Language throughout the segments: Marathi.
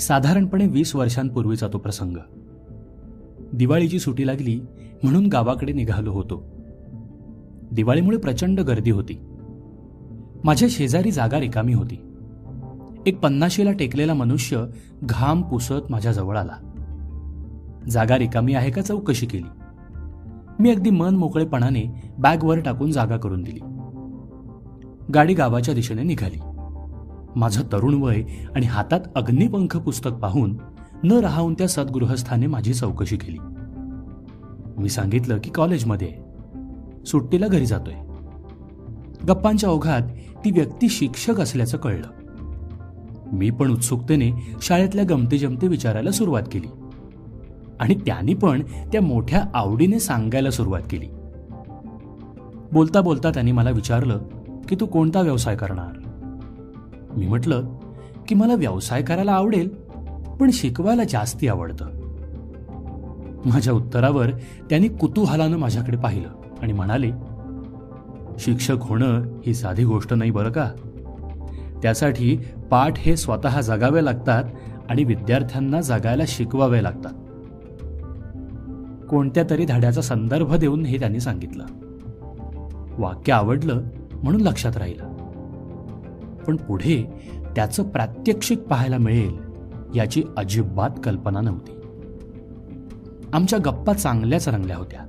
साधारणपणे वीस वर्षांपूर्वीचा तो प्रसंग. दिवाळीची सुटी लागली म्हणून गावाकडे निघालो होतो. दिवाळीमुळे प्रचंड गर्दी होती. माझ्या शेजारी जागा रिकामी होती. एक पन्नाशीला टेकलेला मनुष्य घाम पुसत माझ्याजवळ आला. जागा रिकामी आहे का चौकशी केली. मी अगदी मन मोकळेपणाने बॅगवर टाकून जागा करून दिली. गाडी गावाच्या दिशेने निघाली. माझं तरुण वय आणि हातात अग्निपंख पुस्तक पाहून न राहून त्या सद्गृहस्थाने माझी चौकशी केली. मी सांगितलं की कॉलेजमध्ये सुट्टीला घरी जातोय. गप्पांच्या ओघात ती व्यक्ती शिक्षक असल्याचं कळलं. मी पण उत्सुकतेने शाळेतल्या गमते जमते विचारायला सुरुवात केली. आणि त्यांनी पण त्या मोठ्या आवडीने सांगायला सुरुवात केली. बोलता बोलता त्यांनी मला विचारलं की तू कोणता व्यवसाय करणार? मी म्हटलं की मला व्यवसाय करायला आवडेल पण शिकवायला जास्ती आवडतं. माझ्या उत्तरावर त्यांनी कुतूहलानं माझ्याकडे पाहिलं आणि म्हणाले शिक्षक होणं ही साधी गोष्ट नाही बरं का? त्यासाठी पाठ हे स्वतः जगावे लागतात आणि विद्यार्थ्यांना जगायला शिकवावे लागतात. कोणत्या तरी धड्याचा संदर्भ देऊन हे त्यांनी सांगितलं. वाक्य आवडलं म्हणून लक्षात राहिलं. पण पुढे त्याचं प्रात्यक्षिक पाहायला मिळेल याची अजिबात कल्पना नव्हती. आमच्या गप्पा चांगल्याच रंगल्या होत्या.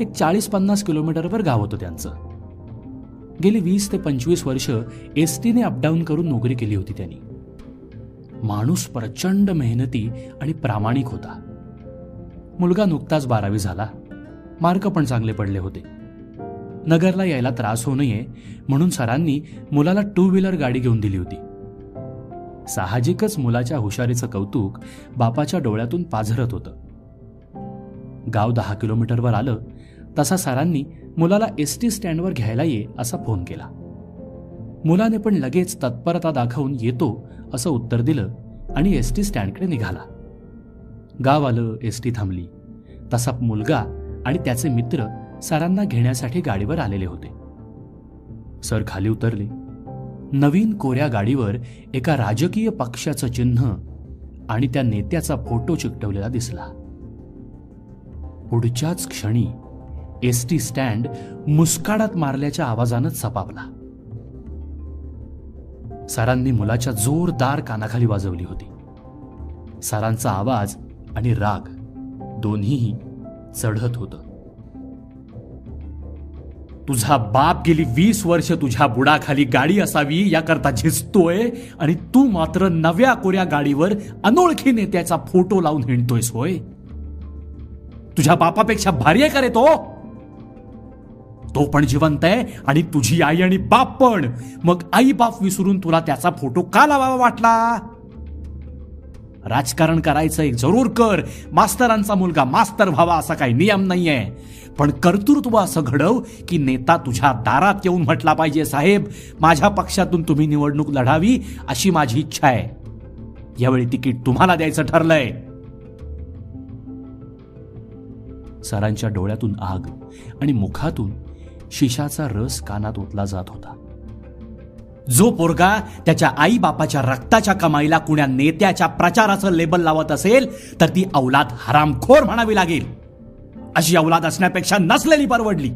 एक चाळीस पन्नास किलोमीटरवर गाव होतं त्यांचं. गेली वीस ते पंचवीस वर्ष एसटीने अपडाऊन करून नोकरी केली होती त्यांनी. माणूस प्रचंड मेहनती आणि प्रामाणिक होता. मुलगा नुकताच बारावी झाला. मार्क पण चांगले पडले होते. नगरला यायला त्रास होऊ नये म्हणून सरांनी मुलाला टू व्हीलर गाडी घेऊन दिली होती. साहजिकच मुलाच्या हुशारीचं कौतुक बापाच्या डोळ्यातून पाझरत होतं. गाव दहा किलोमीटरवर आलं तसा सरांनी मुलाला एस टी स्टँडवर घ्यायला ये असा फोन केला. मुलाने पण लगेच तत्परता दाखवून येतो असं उत्तर दिलं आणि एस टी स्टँडकडे निघाला. गाव आलं एस टी थांबली. तसा मुलगा आणि त्याचे मित्र सरांना घेण्यासाठी गाडीवर आलेले होते. सर खाली उतरले. नवीन कोऱ्या गाडीवर एका राजकीय पक्षाचं चिन्ह आणि त्या नेत्याचा फोटो चिकटवलेला दिसला. पुढच्याच क्षणी एस टी स्टँड मुस्काडात मारल्याच्या आवाजानं सपावला सरांनी मुलाच्या जोरदार कानाखाली वाजवली होती. सरांचा आवाज आणि राग दोन्हीही चढत होतं. तुझा बाप गेली वीस वर्ष तुझ्या बुडाखाली गाडी असावी याकरता झिजतोय आणि तू मात्र नव्या कोऱ्या गाडीवर अनोळखी नेत्याचा फोटो लावून हिंडतोयस होय? तुझ्या बापापेक्षा भारी आहे का रे तो? तो पण जिवंत आहे आणि तुझी आई आणि बाप पण. मग आई बाप विसरून तुला त्याचा फोटो का लावावा वाटला? राजकारण करायचं एक जरूर कर. मास्तरांचा मुलगा मास्तर व्हावा असा काही नियम नाहीये. पण कर्तृत्व असं घडव की नेता तुझ्या दारात येऊन म्हटला पाहिजे साहेब. माझ्या पक्षातून तुम्ही निवडणूक लढावी अशी माझी इच्छा आहे. यावेळी तिकीट तुम्हाला द्यायचं ठरलंय. सरांच्या डोळ्यातून आग आणि मुखातून शिशाचा रस कानात ओतला जात होता. जो पोरगा त्याच्या आई बापाच्या रक्ताच्या कमाईला कुण्या नेत्याच्या प्रचाराचं लेबल लावत असेल तर ती औलाद हरामखोर म्हणावी लागेल. अशी अवलाद असण्यापेक्षा नसलेली परवडली.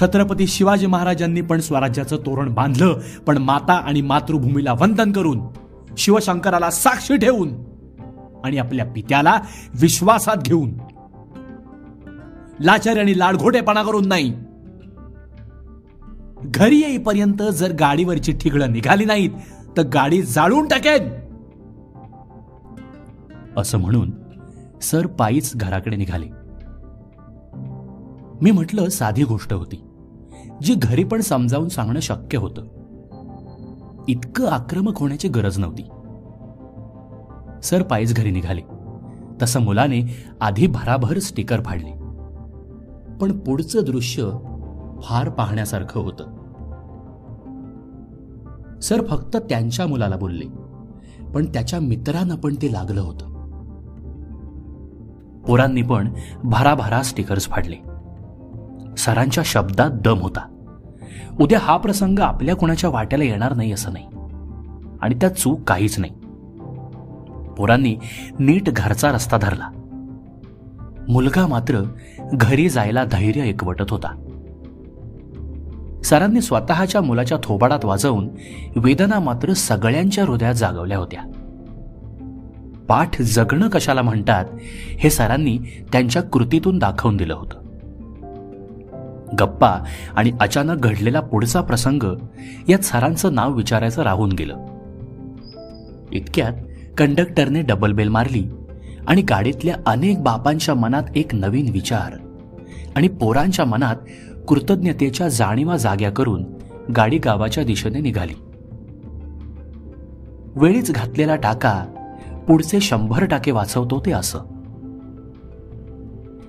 छत्रपती शिवाजी महाराजांनी पण स्वराज्याचं तोरण बांधलं पण माता आणि मातृभूमीला वंदन करून शिवशंकराला साक्षी ठेवून आणि आपल्या पित्याला विश्वासात घेऊन. लाचारी आणि लाडघोटेपणा करून नाही घरी येईपर्यंत जर गाडीवरची ठिगळं निघाली नाहीत तर गाडी जाळून टाकेन. असं म्हणून सर पायीच घराकडे निघाले. मी म्हटलं साधी गोष्ट होती जी घरी पण समजावून सांगणं शक्य होतं. इतकं आक्रमक होण्याची गरज नव्हती. सर पायीच घरी निघाले. तसं मुलाने आधी भराभर स्टिकर फाडले. पण पुढचं दृश्य फार पाहण्यासारखं होतं. सर फक्त त्यांच्या मुलाला बोलले. पण त्याच्या मित्रांना पण ते लागलं होतं. पोरांनी पण भराभरा स्टिकर्स फाडले. सरांच्या शब्दात दम होता. उद्या हा प्रसंग आपल्या कोणाच्या वाट्याला येणार नाही असं नाही. आणि त्यात चूक काहीच नाही. पोरांनी नीट घरचा रस्ता धरला. मुलगा मात्र घरी जायला धैर्य एकवटत होता. सरांनी स्वतःच्या मुलाच्या थोबाडात वाजवून वेदना मात्र सगळ्यांच्या हृदयात जागवल्या होत्या. पाठ जगणं कशाला म्हणतात हे सरांनी त्यांच्या कृतीतून दाखवून दिलं होतं. गप्पा आणि अचानक घडलेला पुढचा प्रसंग यात सरांचं नाव विचारायचं राहून गेलं. इतक्यात कंडक्टरने डबल बेल मारली आणि गाडीतल्या अनेक बापांच्या मनात एक नवीन विचार आणि पोरांच्या मनात कृतज्ञतेच्या जाणीवा जाग्या करून गाडी गावाच्या दिशेने निघाली. वेळीच घातलेला टाका पुढचे शंभर टाके वाचवतो ते असं.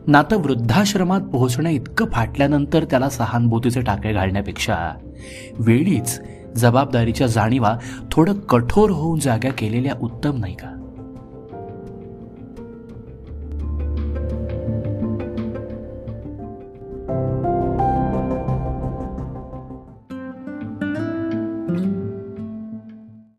नातं वृद्धाश्रमात पोहोचणं इतकं फाटल्यानंतर त्याला सहानुभूतीचे टाके घालण्यापेक्षा वेळीच जबाबदारीच्या जाणीवा थोडं कठोर होऊन जाग्या केलेल्या उत्तम नाही का?